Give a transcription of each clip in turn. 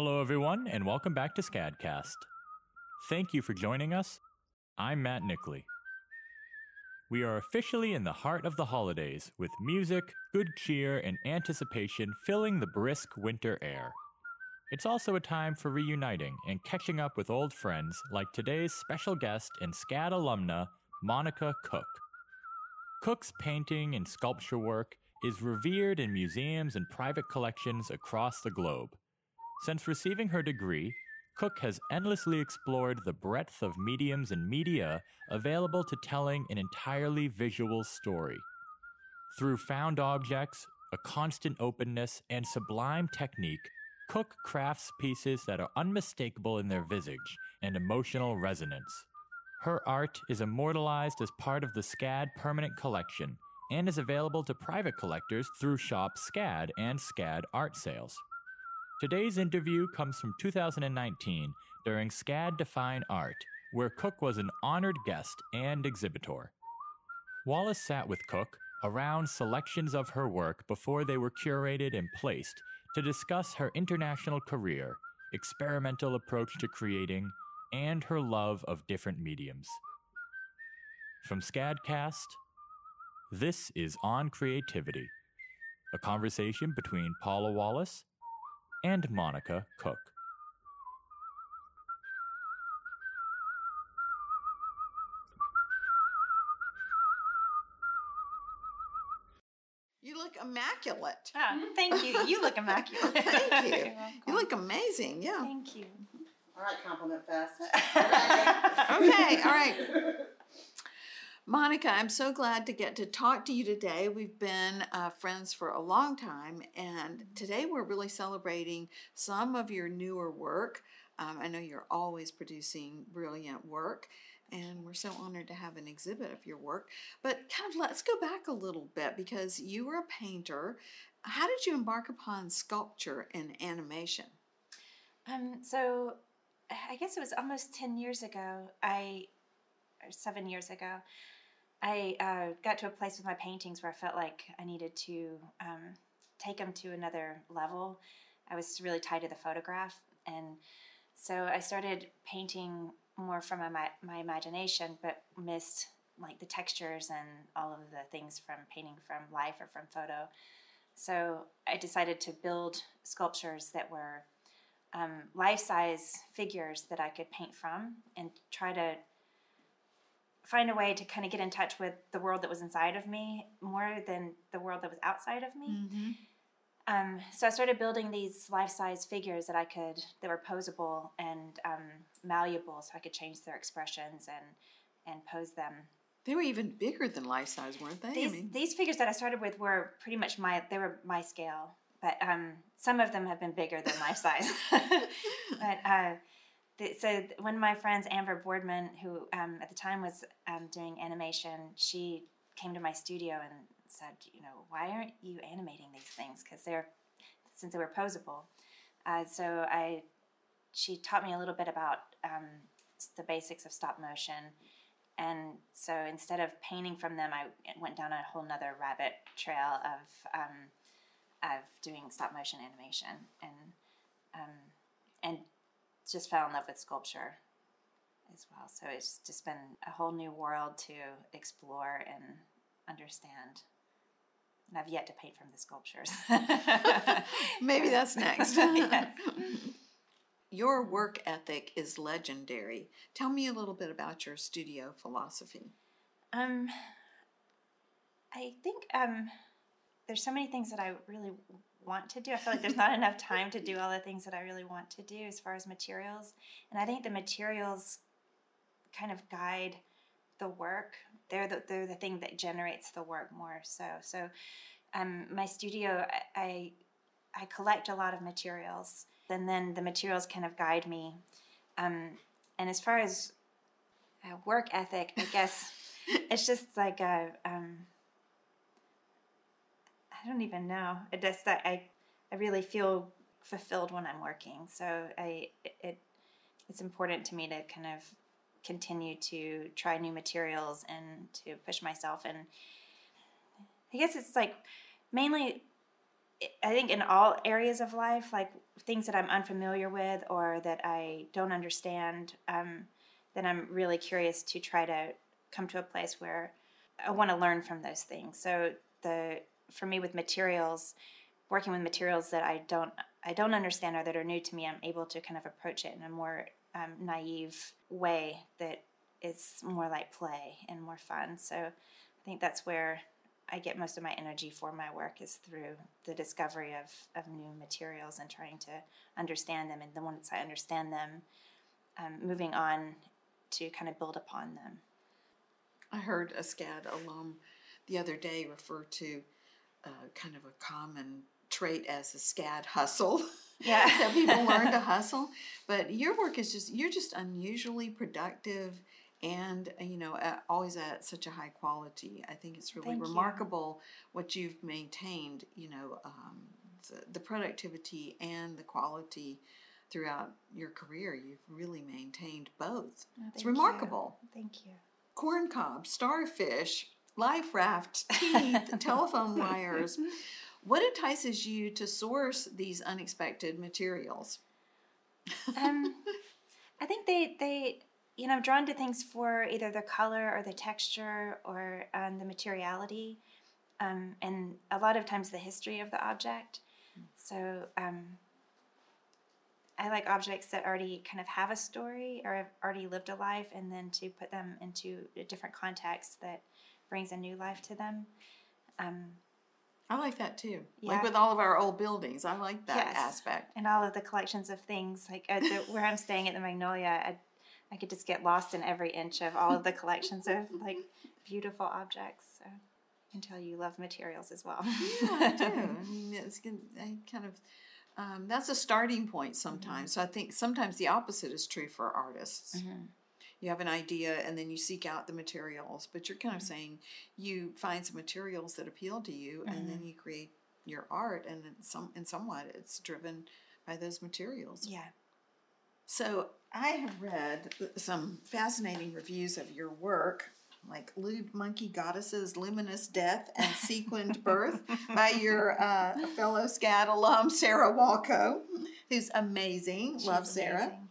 Hello, everyone, and welcome back to Scadcast. Thank you for joining us. I'm Matt Nickley. We are officially in the heart of the holidays, with music, good cheer, and anticipation filling the brisk winter air. It's also a time for reuniting and catching up with old friends like today's special guest and SCAD alumna, Monica Cook. Cook's painting and sculpture work is revered in museums and private collections across the globe. Since receiving her degree, Cook has endlessly explored the breadth of mediums and media available to telling an entirely visual story. Through found objects, a constant openness, and sublime technique, Cook crafts pieces that are unmistakable in their visage and emotional resonance. Her art is immortalized as part of the SCAD Permanent Collection and is available to private collectors through Shop SCAD and SCAD art sales. Today's interview comes from 2019 during SCAD Define Art, where Cook was an honored guest and exhibitor. Wallace sat with Cook around selections of her work before they were curated and placed to discuss her international career, experimental approach to creating, and her love of different mediums. From SCADcast, this is On Creativity, a conversation between Paula Wallace and Monica Cook. You look immaculate. Oh, thank you. You look immaculate. Thank you. You're. You look amazing. Yeah. Thank you. All right, compliment fest. Okay, all right. Monica, I'm so glad to get to talk to you today. We've been uh, friends for a long time, and today we're really celebrating some of your newer work. Um, I know you're always producing brilliant work, and we're so honored to have an exhibit of your work. But kind of let's go back a little bit because you were a painter. How did you embark upon sculpture and animation? Um, so I guess it was almost 10 years ago, I, or seven years ago, I uh, got to a place with my paintings where I felt like I needed to um, take them to another level. I was really tied to the photograph. And so I started painting more from my, my imagination, but missed like the textures and all of the things from painting from life or from photo. So I decided to build sculptures that were um, life size figures that I could paint from and try to find a way to kind of get in touch with the world that was inside of me more than the world that was outside of me. Mm-hmm. Um, so I started building these life size figures that I could that were posable and um, malleable, so I could change their expressions and and pose them. They were even bigger than life size, weren't they? These these figures that I started with were pretty much my they were my scale, but um, some of them have been bigger than life size. but uh, so when my friends Amber Boardman, who um, at the time was um, doing animation, she came to my studio and said, you know, why aren't you animating these things? Because they're since they were posable. Uh, so I she taught me a little bit about um, the basics of stop motion. And so instead of painting from them, I went down a whole nother rabbit trail of um, of doing stop motion animation and um, and just fell in love with sculpture as well. So it's just been a whole new world to explore and understand. And I've yet to paint from the sculptures. Maybe that's next. Yes. Your work ethic is legendary. Tell me a little bit about your studio philosophy. Um, I think um, there's so many things that I really want to do. I feel like there's not enough time to do all the things that I really want to do as far as materials. And I think the materials kind of guide the work. They're the, they're the thing that generates the work more so. So um, my studio, I, I I collect a lot of materials, and then the materials kind of guide me. Um, and as far as uh, work ethic, I guess it's just like a um, don't even know. It just that I I really feel fulfilled when I'm working. So I it it's important to me to kind of continue to try new materials and to push myself and I guess it's like mainly I think in all areas of life, like things that I'm unfamiliar with or that I don't understand, um, then I'm really curious to try to come to a place where I want to learn from those things. So the for me with materials, working with materials that I don't I don't understand or that are new to me, I'm able to kind of approach it in a more um, naive way that is more like play and more fun. So I think that's where I get most of my energy for my work is through the discovery of, of new materials and trying to understand them. And then once I understand them, um, moving on to kind of build upon them. I heard a SCAD alum the other day refer to uh, kind of a common trait as a SCAD hustle. Yeah. that people learn to hustle. But your work is just, you're just unusually productive and, uh, you know, uh, always at such a high quality. I think it's really Thank you. remarkable what you've maintained, you know, um, the, the productivity and the quality throughout your career. You've really maintained both. Oh, it's thank you. remarkable Thank you. corn cob, starfish, life raft, teeth, telephone wires. What entices you to source these unexpected materials? Um, I think they they you know I'm drawn to things for either the color or the texture or um, the materiality, um, and a lot of times the history of the object. So um, I like objects that already kind of have a story or have already lived a life, and then to put them into a different context that brings a new life to them. Um, I like that too. Like with all of our old buildings, I like that Yes. aspect. and all of the collections of things like at the, where I'm staying at the Magnolia, I, I could just get lost in every inch of all of the collections of like beautiful objects. So I can tell you love materials as well. Yeah, I do. I mean, it's I kind of um, that's a starting point sometimes. So I think sometimes the opposite is true for artists. Mhm. You have an idea and then you seek out the materials, but you're kind of saying you find some materials that appeal to you, and then you create your art, and in some and somewhat it's driven by those materials. Yeah. So I have read some fascinating reviews of your work, like Lewd Monkey Goddesses, Luminous Death, and Sequined Birth by your uh, fellow SCAD alum, Sarah Walko, who's amazing. Love Sarah. amazing.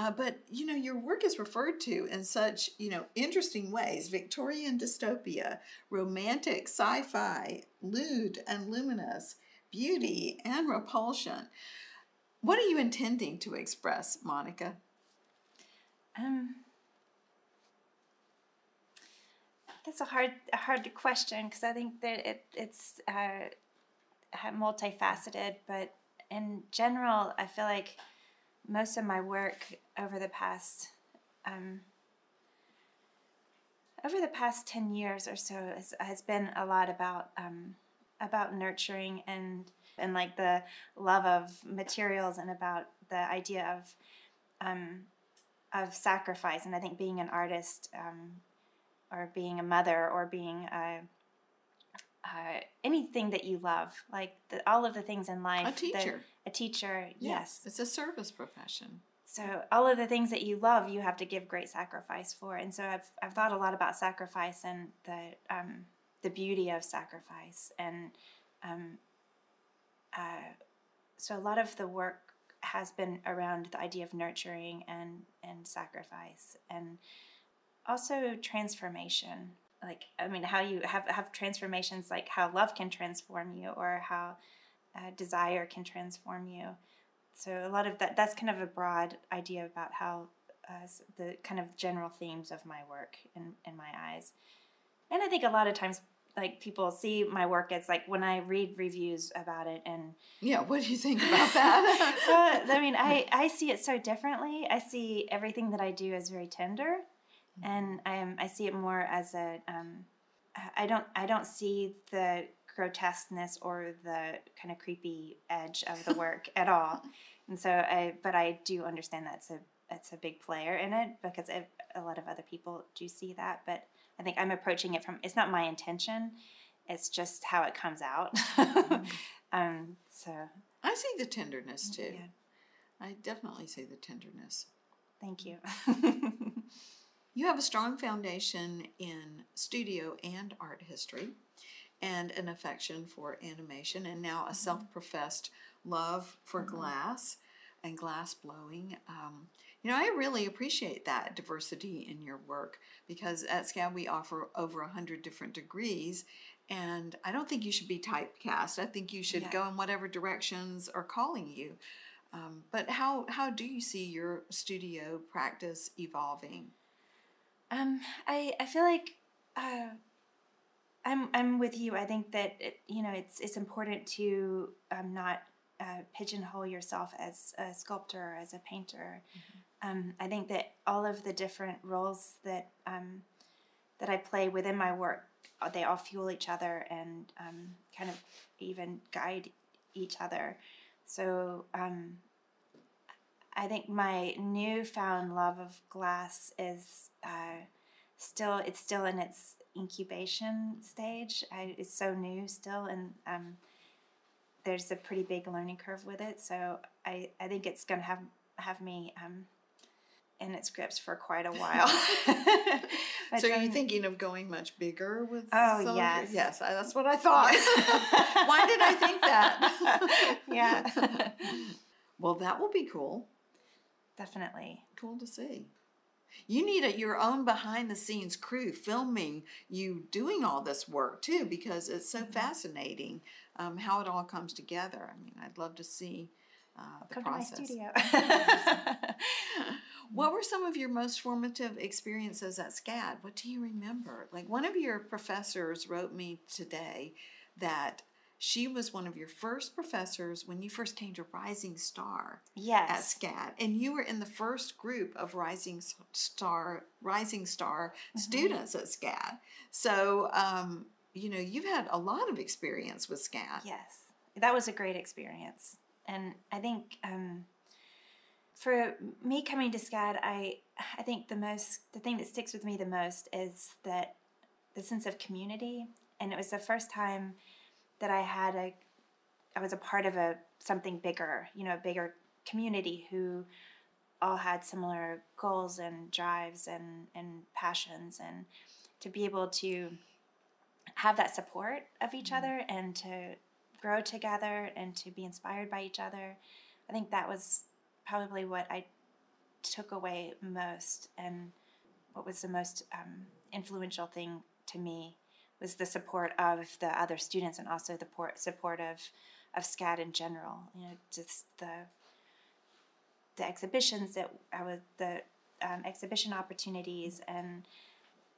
Uh, but you know, your work is referred to in such you know interesting ways: Victorian dystopia, romantic sci-fi, lewd and luminous, beauty and repulsion. What are you intending to express, Monica? Um, that's a hard, a hard question because I think that it, it's uh, multifaceted. But in general, I feel like most of my work over the past, um, over the past ten years or so, has, has been a lot about um, about nurturing and and like the love of materials and about the idea of um, of sacrifice. And I think being an artist, um, or being a mother, or being a, uh, anything that you love, like the, all of the things in life. A teacher. a teacher, yes. it's a service profession. So all of the things that you love, you have to give great sacrifice for. And so I've I've thought a lot about sacrifice and the um, the beauty of sacrifice. And um, uh, so a lot of the work has been around the idea of nurturing and and sacrifice and also transformation. Like I mean, how you have have transformations, like how love can transform you, or how uh, desire can transform you. So a lot of that that's kind of a broad idea about how uh, the kind of general themes of my work in, in my eyes. And i think a lot of times like people see my work it's like when i read reviews about it and Yeah, what do you think about that? uh, i mean I, I see it so differently. I see everything that i do as very tender and I, am, I see it more as a um, I don't I don't see the grotesqueness or the kind of creepy edge of the work at all. And so I but I do understand that's a that's a big player in it because I, a lot of other people do see that. But I think I'm approaching it from it's not my intention. It's just how it comes out. um, so I see the tenderness too. yeah, I definitely see the tenderness. thank you. You have a strong foundation in studio and art history. and an affection for animation, and now a self professed love for glass and glass blowing. Um, you know, I really appreciate that diversity in your work because at SCAD we offer over 100 different degrees, and I don't think you should be typecast. I think you should Yeah. go in whatever directions are calling you. Um, but how, how do you see your studio practice evolving? Um, I I feel like uh, I'm I'm with you. I think that it, you know it's it's important to um, not uh, pigeonhole yourself as a sculptor or as a painter. Um, I think that all of the different roles that um, that I play within my work, uh, they all fuel each other and um, kind of even guide each other. So um, I think my newfound love of glass is uh, still it's still in its incubation stage. I, it's so new still, and um, there's a pretty big learning curve with it. So I, I think it's gonna have have me um, in its grips for quite a while. So are you thinking of going much bigger with? Oh, yes. yes, that's what I thought. Why did I think that? yeah, well, that will be cool. Definitely. Cool to see. You need a, your own behind the scenes crew filming you doing all this work too, because it's so Mm-hmm. fascinating um, how it all comes together. I mean, I'd love to see uh, the Come process. to my studio. What were some of your most formative experiences at SCAD? What do you remember? Like one of your professors wrote me today that she was one of your first professors when you first came to Rising Star yes. at. SCAD, and you were in the first group of Rising Star Rising Star students at SCAD. So, um, you know, you've had a lot of experience with SCAD. Yes, that was a great experience, and I think um, for me coming to SCAD, I I think the most the thing that sticks with me the most is that the sense of community, and it was the first time that I had a I was a part of a something bigger, you know, a bigger community who all had similar goals and drives and and passions, and to be able to have that support of each other and to grow together and to be inspired by each other. I think that was probably what I took away most and what was the most um, influential thing to me was the support of the other students and also the por- support of, of SCAD in general. You know, just the the exhibitions that I was the um, exhibition opportunities and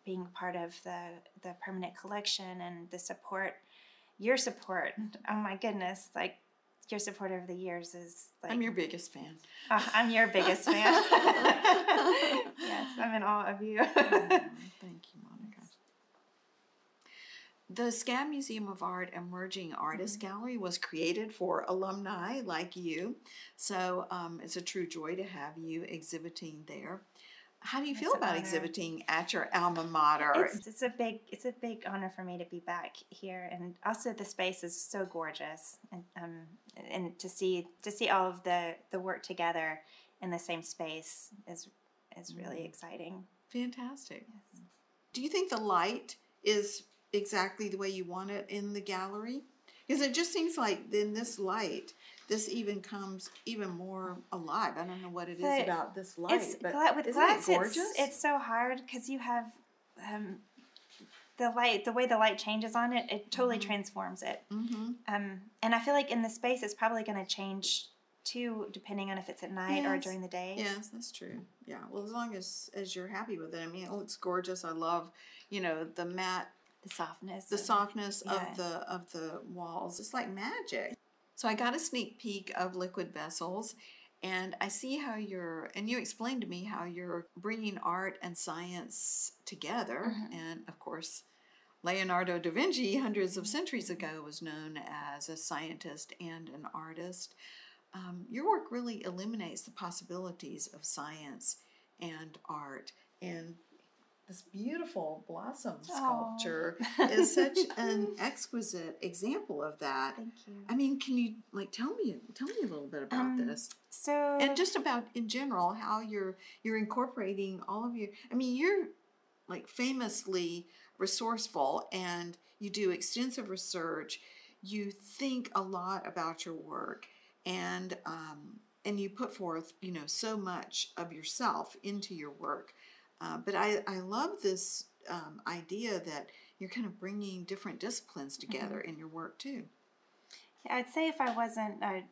being part of the the permanent collection and the support your support oh my goodness like your support over the years is like I'm your biggest fan. Oh, I'm your biggest fan yes i'm in awe of you Oh, Thank you, Monica. The SCAD Museum of Art Emerging Artist Mm-hmm. Gallery was created for alumni like you, so um, it's a true joy to have you exhibiting there. How do you It's feel about honor. exhibiting at your alma mater? it's, it's a big it's a big honor for me to be back here and also the space is so gorgeous and um and to see to see all of the the work together in the same space is is really Mm-hmm. exciting Fantastic. Do you think the light is exactly the way you want it in the gallery? Because it just seems like in this light, this even comes even more alive. I don't know what it is The- about this light, it's but gla- with glass it gorgeous? It's, it's so hard because you have um, the light the way the light changes on it it totally Mm-hmm. transforms it hmm um, and i feel like in the space it's probably going to change too depending on if it's at night or during the day Yes, that's true. Yeah. Well, as long as as you're happy with it, I mean, it looks gorgeous. I love, you know, the matte the softness the of- softness yeah. of the of the walls. It's like magic. So i got a sneak peek of liquid vessels and i see how you're and you explained to me how you're bringing art and science together. Mhm. and of course leonardo da vinci hundreds of centuries ago was known as a scientist and an artist. Um, your work really illuminates the possibilities of science and art. And this beautiful blossom sculpture is such an exquisite example of that. thank you I mean, can you like tell me tell me a little bit about Um, this so and just about in general how you're you're incorporating all of your. I mean, you're like famously resourceful and you do extensive research. You think a lot about your work and um, and you put forth you know so much of yourself into your work. Uh, but I, I love this um, idea that you're kind of bringing different disciplines together in your work too. Yeah, I'd say if I wasn't an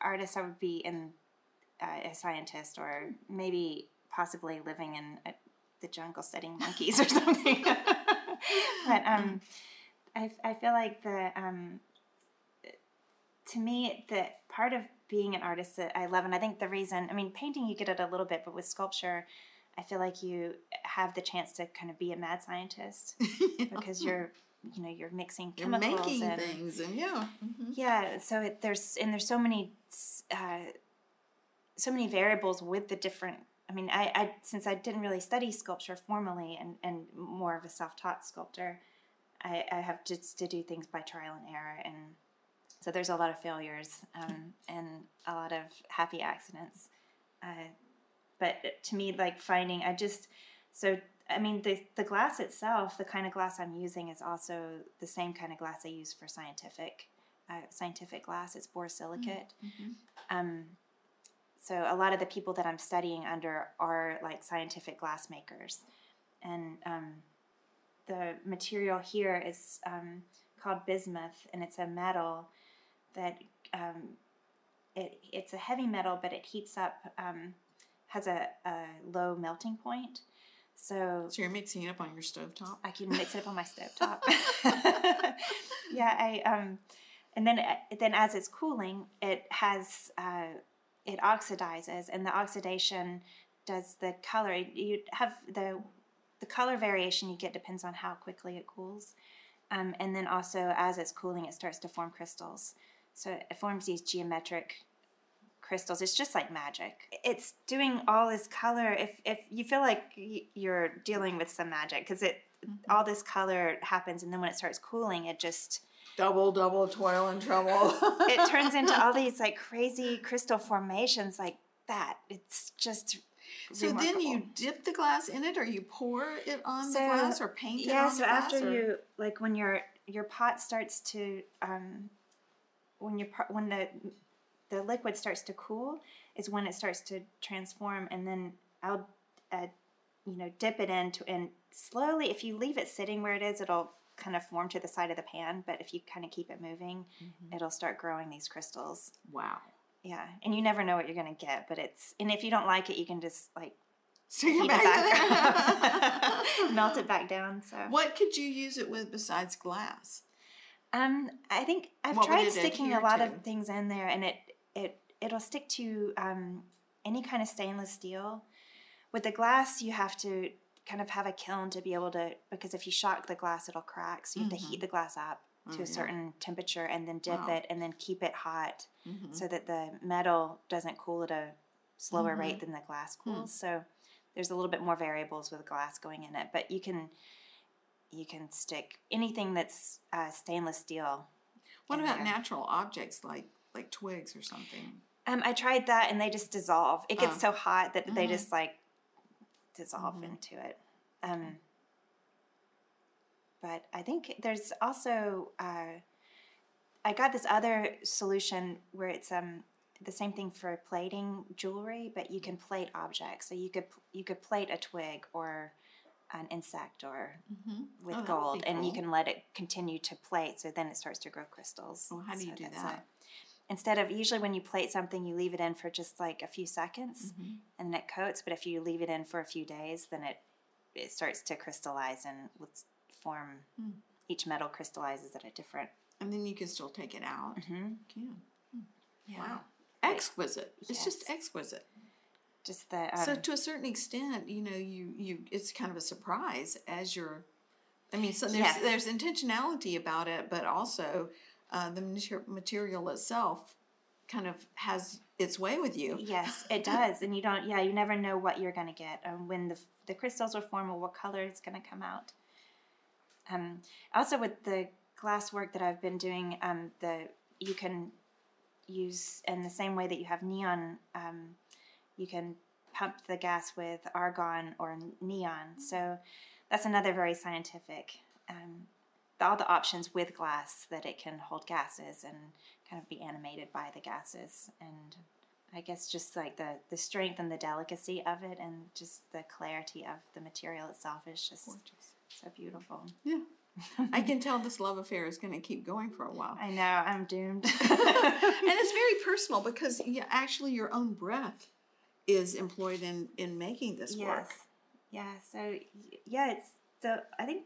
artist, I would be in uh, a scientist or maybe possibly living in a, the jungle studying monkeys or something. but um, I, I feel like the um, to me the part of being an artist that I love, and I think the reason I mean painting you get it a little bit, but with sculpture, I feel like you have the chance to kind of be a mad scientist because you're you know you're mixing chemicals You're making and things and yeah. mhm. yeah so it, there's and there's so many uh, so many variables with the different i mean I, I since i didn't really study sculpture formally and, and more of a self-taught sculptor I, I have just to do things by trial and error and so there's a lot of failures um, and a lot of happy accidents uh, but to me like finding i just so i mean the, the glass itself the kind of glass i'm using is also the same kind of glass i use for scientific uh, scientific glass. It's borosilicate. Um, so a lot of the people that i'm studying under are like scientific glass makers. And um, the material here is um, called bismuth and it's a metal that um, it, it's a heavy metal but it heats up um, has a, a low melting point so So you're mixing it up on your stovetop. I can mix it up on my stovetop. yeah, I um, and then then as it's cooling, it has uh, it oxidizes, and the oxidation does the color. You have the the color variation you get depends on how quickly it cools, um, and then also as it's cooling, it starts to form crystals. So it forms these geometric crystals. It's just like magic. It's doing all this color. If if you feel like you're dealing with some magic, because it all this color happens, and then when it starts cooling, it just Double, double, toil and trouble. it turns into all these like crazy crystal formations like that. It's just So then you dip the glass in it, or you pour it on So, the glass, or paint it yeah on so the glass. after or- you like when your your pot starts to um when your when the the liquid starts to cool is when it starts to transform and then i'll uh, you know dip it into and slowly if you leave it sitting where it is it'll kind of form to the side of the pan but if you kind of keep it moving Mm-hmm. it'll start growing these crystals wow, yeah and you never know what you're going to get but it's and if you don't like it you can just like stick it heat back, it back melt it back down so What could you use it with besides glass? Um, I think I've What tried sticking a lot to? of things in there, and it it it'll stick to um, any kind of stainless steel. With the glass, you have to kind of have a kiln to be able to because if you shock the glass, it'll crack. So you have to heat the glass up to Mm-hmm. Oh, a yeah. certain temperature and then dip Wow. it and then keep it hot Mhm. so that the metal doesn't cool at a slower Mm-hmm. rate than the glass Hmm. cools. So there's a little bit more variables with glass going in it, but you can you can stick anything that's uh, stainless steel What about there. natural objects like like twigs or something? Um, I tried that and they just dissolve. It gets Oh. so hot that they Mhm. just like dissolve Mhm. into it. Um, but I think there's also uh, I got this other solution where it's um the same thing for plating jewelry, but you can plate objects. So you could you could plate a twig or an insect or Mm-hmm. with Oh, gold, and you can let it continue to plate. So then it starts to grow crystals. Oh, how do you So do that's that? A- instead of usually when you plate something, you leave it in for just like a few seconds, Mhm. and then it coats. But if you leave it in for a few days, then it it starts to crystallize and form. Hmm. Each metal crystallizes at a different. And then you can still take it out. Mm-hmm. Can. Yeah. Wow. Exquisite. It's just exquisite. Just the um, so to a certain extent, you know, you you it's kind of a surprise as you're. I mean, so there's Yes. there's intentionality about it, but also uh, the mater- material itself kind of has its way with you. Yes, it does, and you don't. Yeah, you never know what you're going to get, um, when the the crystals will form, or what color it's going to come out. Um, also, with the glass work that I've been doing, um, the you can use in the same way that you have neon. Um, you can pump the gas with argon or neon. So that's another very scientific. Um, all the options with glass that it can hold gases and kind of be animated by the gases and I guess just like the the strength and the delicacy of it and just the clarity of the material itself is just Gorgeous. so beautiful. Yeah. I can tell this love affair is going to keep going for a while. I know, I'm doomed. and it's very personal because yeah, actually your own breath is employed in in making this work. yes. work. Yeah, so yeah, it's the I think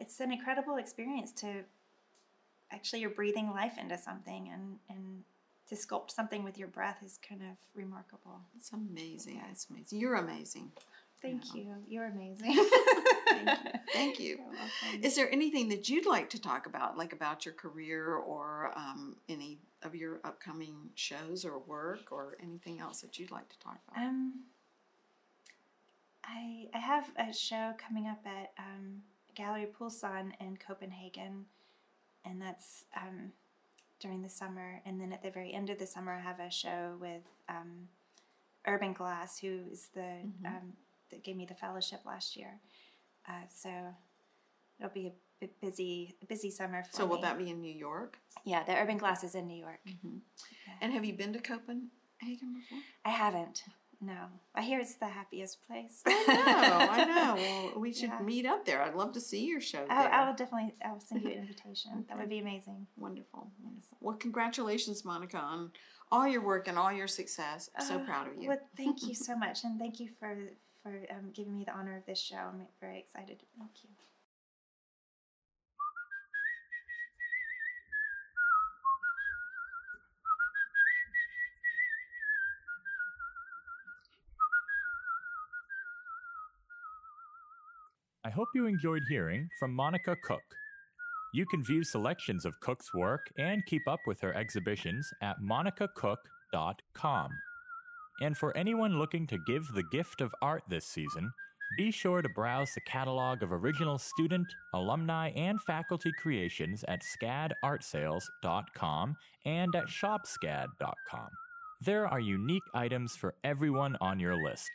it's an incredible experience to actually you're breathing life into something and and to sculpt something with your breath is kind of remarkable. It's amazing. Yeah. It's amazing. You're amazing. Thank Yeah. you. You're amazing. Thank you. Thank you. Is there anything that you'd like to talk about, like about your career or um, any of your upcoming shows or work or anything else that you'd like to talk about? Um, I I have a show coming up at um, Gallery Poulsen in Copenhagen, and that's um, during the summer. And then at the very end of the summer, I have a show with um, Urban Glass, who is the Mhm. um, that gave me the fellowship last year. Uh, so it'll be a busy busy summer for so will me. that be in New York? yeah, the Urban Glass is in New York. Mm-hmm. Yeah. And have you been to Copenhagen before? I haven't. No, I hear it's the happiest place. I know, I know. Well, we should Yeah. meet up there. I'd love to see your show I, there. I will definitely. I will send you an invitation. That would be amazing. Wonderful, wonderful. Well, congratulations, Monica, on all your work and all your success. I'm so Uh, proud of you. Well, thank you so much, and thank you for for um, giving me the honor of this show. I'm very excited. Thank you. I hope you enjoyed hearing from Monica Cook. You can view selections of Cook's work and keep up with her exhibitions at monicacook.com. And for anyone looking to give the gift of art this season, be sure to browse the catalog of original student, alumni, and faculty creations at scadartsales.com and at shopscad.com. There are unique items for everyone on your list.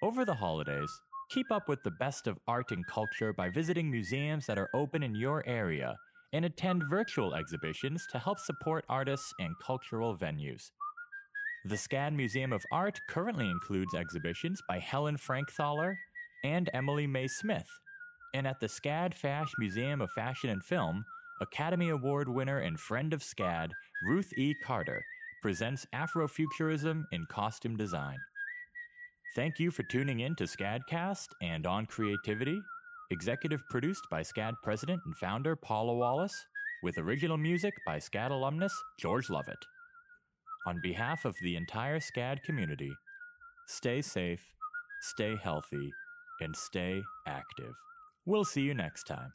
Over the holidays, keep up with the best of art and culture by visiting museums that are open in your area and attend virtual exhibitions to help support artists and cultural venues. The SCAD Museum of Art currently includes exhibitions by Helen Frankenthaler and Emily Mae Smith. And at the SCAD Fash Museum of Fashion and Film, Academy Award winner and friend of SCAD, Ruth E. Carter, presents Afrofuturism in costume design. Thank you for tuning in to SCADcast and On Creativity, executive produced by SCAD president and founder Paula Wallace, with original music by SCAD alumnus George Lovett. On behalf of the entire SCAD community, stay safe, stay healthy, and stay active. We'll see you next time.